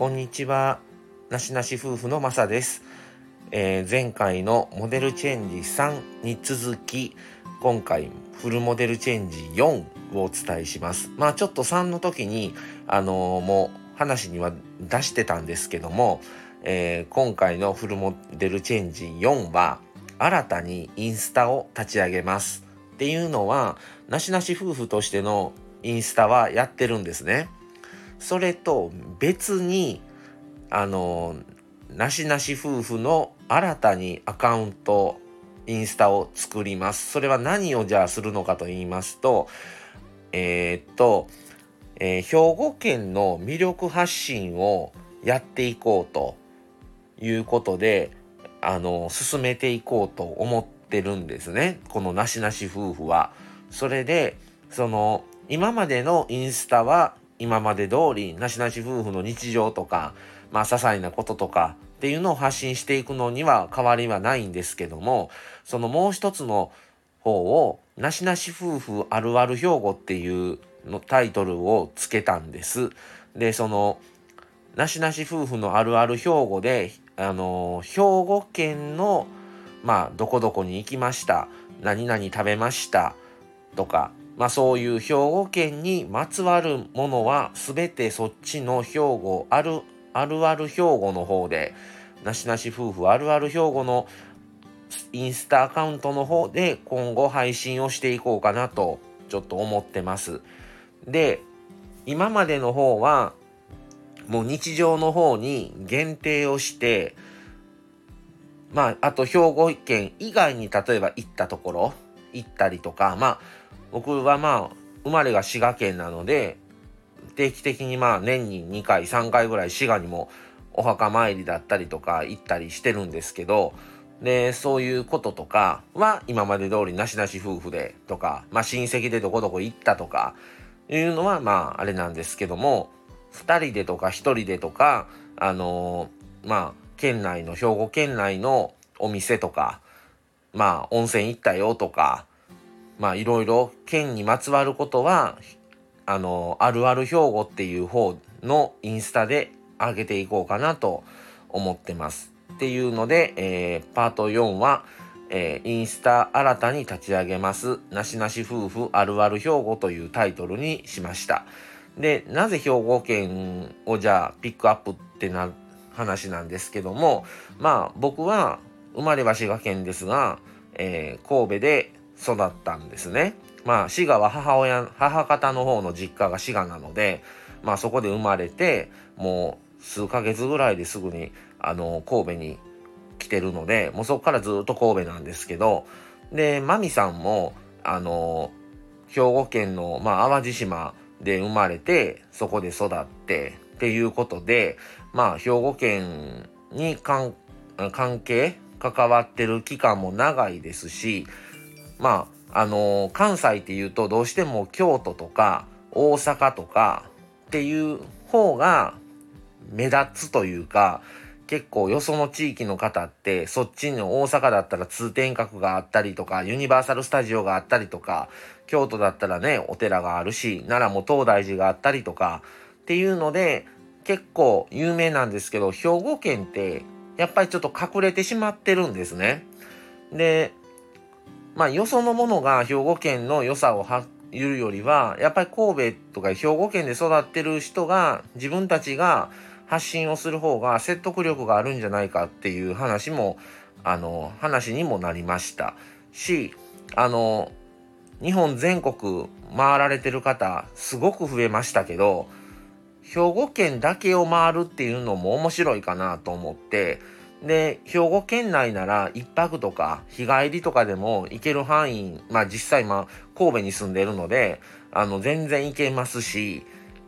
こんにちは。なしなし夫婦のまさです、えー、前回のモデルチェンジ3に続き、今回フルモデルチェンジ4をお伝えします。まあちょっと3の時に、あのー、もう話には出してたんですけども、えー、今回のフルモデルチェンジ4は、新たにインスタを立ち上げます。っていうのは、なしなし夫婦としてのインスタはやってるんですね。それと別にあのなしなし夫婦の新たにアカウントインスタを作ります。それは何をじゃあするのかと言いますとえー、っと、えー、兵庫県の魅力発信をやっていこうということであの進めていこうと思ってるんですねこのなしなし夫婦は。それでその今までのインスタは今まで通りなしなし夫婦の日常とか、まあ、些細なこととかっていうのを発信していくのには変わりはないんですけども、そのもう一つの方を、なしなし夫婦あるある兵庫っていうのタイトルをつけたんです。で、その、なしなし夫婦のあるある兵庫で、あの、兵庫県の、まあ、どこどこに行きました。何々食べました。とか、まあそういう兵庫県にまつわるものは全てそっちの兵庫あるあるある兵庫の方でなしなし夫婦あるある兵庫のインスタアカウントの方で今後配信をしていこうかなとちょっと思ってます。で今までの方はもう日常の方に限定をしてまああと兵庫県以外に例えば行ったところ行ったりとかまあ僕はまあ生まれが滋賀県なので定期的にまあ年に2回3回ぐらい滋賀にもお墓参りだったりとか行ったりしてるんですけどでそういうこととかは今まで通りなしなし夫婦でとか、まあ、親戚でどこどこ行ったとかいうのはまああれなんですけども2人でとか1人でとかあのー、まあ県内の兵庫県内のお店とかまあ温泉行ったよとかまあいろいろ県にまつわることはあのあるある兵庫っていう方のインスタで上げていこうかなと思ってます。っていうので、えー、パート4は、えー、インスタ新たに立ち上げますなしなし夫婦あるある兵庫というタイトルにしました。で、なぜ兵庫県をじゃあピックアップってな話なんですけども、まあ僕は生まれは滋賀県ですが、えー、神戸で育ったんですね。まあ滋賀は母親母方の方の実家が滋賀なので、まあそこで生まれてもう数ヶ月ぐらいですぐにあの神戸に来てるのでもうそこからずっと神戸なんですけどでマミさんもあの兵庫県の、まあ、淡路島で生まれてそこで育ってっていうことでまあ兵庫県に関係関わってる期間も長いですしまあ、あのー、関西っていうとどうしても京都とか大阪とかっていう方が目立つというか、結構よその地域の方ってそっちの大阪だったら通天閣があったりとかユニバーサル・スタジオがあったりとか京都だったらねお寺があるし奈良も東大寺があったりとかっていうので結構有名なんですけど兵庫県ってやっぱりちょっと隠れてしまってるんですね。でまあよそのものが兵庫県の良さを言うよりはやっぱり神戸とか兵庫県で育ってる人が自分たちが発信をする方が説得力があるんじゃないかっていう話もあの話にもなりました。しあの日本全国回られてる方すごく増えましたけど兵庫県だけを回るっていうのも面白いかなと思ってで、兵庫県内なら一泊とか日帰りとかでも行ける範囲、まあ実際まあ神戸に住んでるので、あの全然行けますし、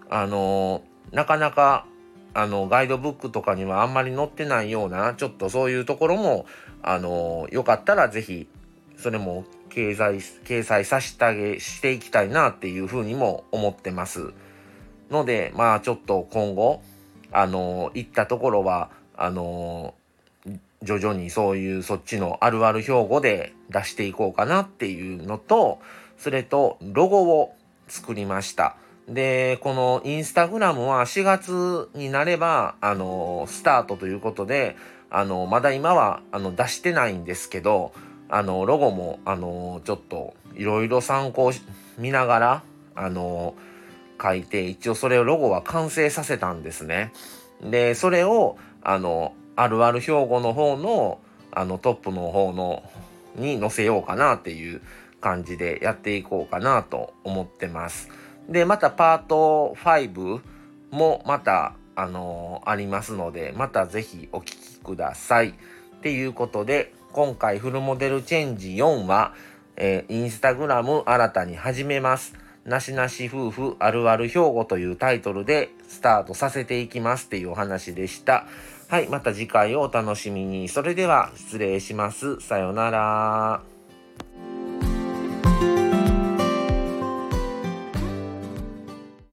あのなかなかあのガイドブックとかにはあんまり載ってないような、ちょっとそういうところも、あのよかったらぜひ、それも掲載、掲載させてあげ、していきたいなっていうふうにも思ってます。ので、まあちょっと今後、あの行ったところは、あの徐々にそういうそっちのあるある標語で出していこうかなっていうのと、それとロゴを作りました。で、このインスタグラムは4月になれば、あの、スタートということで、あの、まだ今は、あの、出してないんですけど、あの、ロゴも、あの、ちょっと、いろいろ参考見ながら、あの、書いて、一応それをロゴは完成させたんですね。で、それを、あの、あるある標語の方の、あの、トップの方の、に載せようかなっていう感じでやっていこうかなと思ってます。で、またパート5もまた、あのー、ありますので、またぜひお聴きください。っていうことで、今回フルモデルチェンジ4は、えー、インスタグラム新たに始めます。なしなし夫婦あるある兵庫というタイトルでスタートさせていきますっていうお話でした。はい、また次回をお楽しみに。それでは失礼します。さようなら。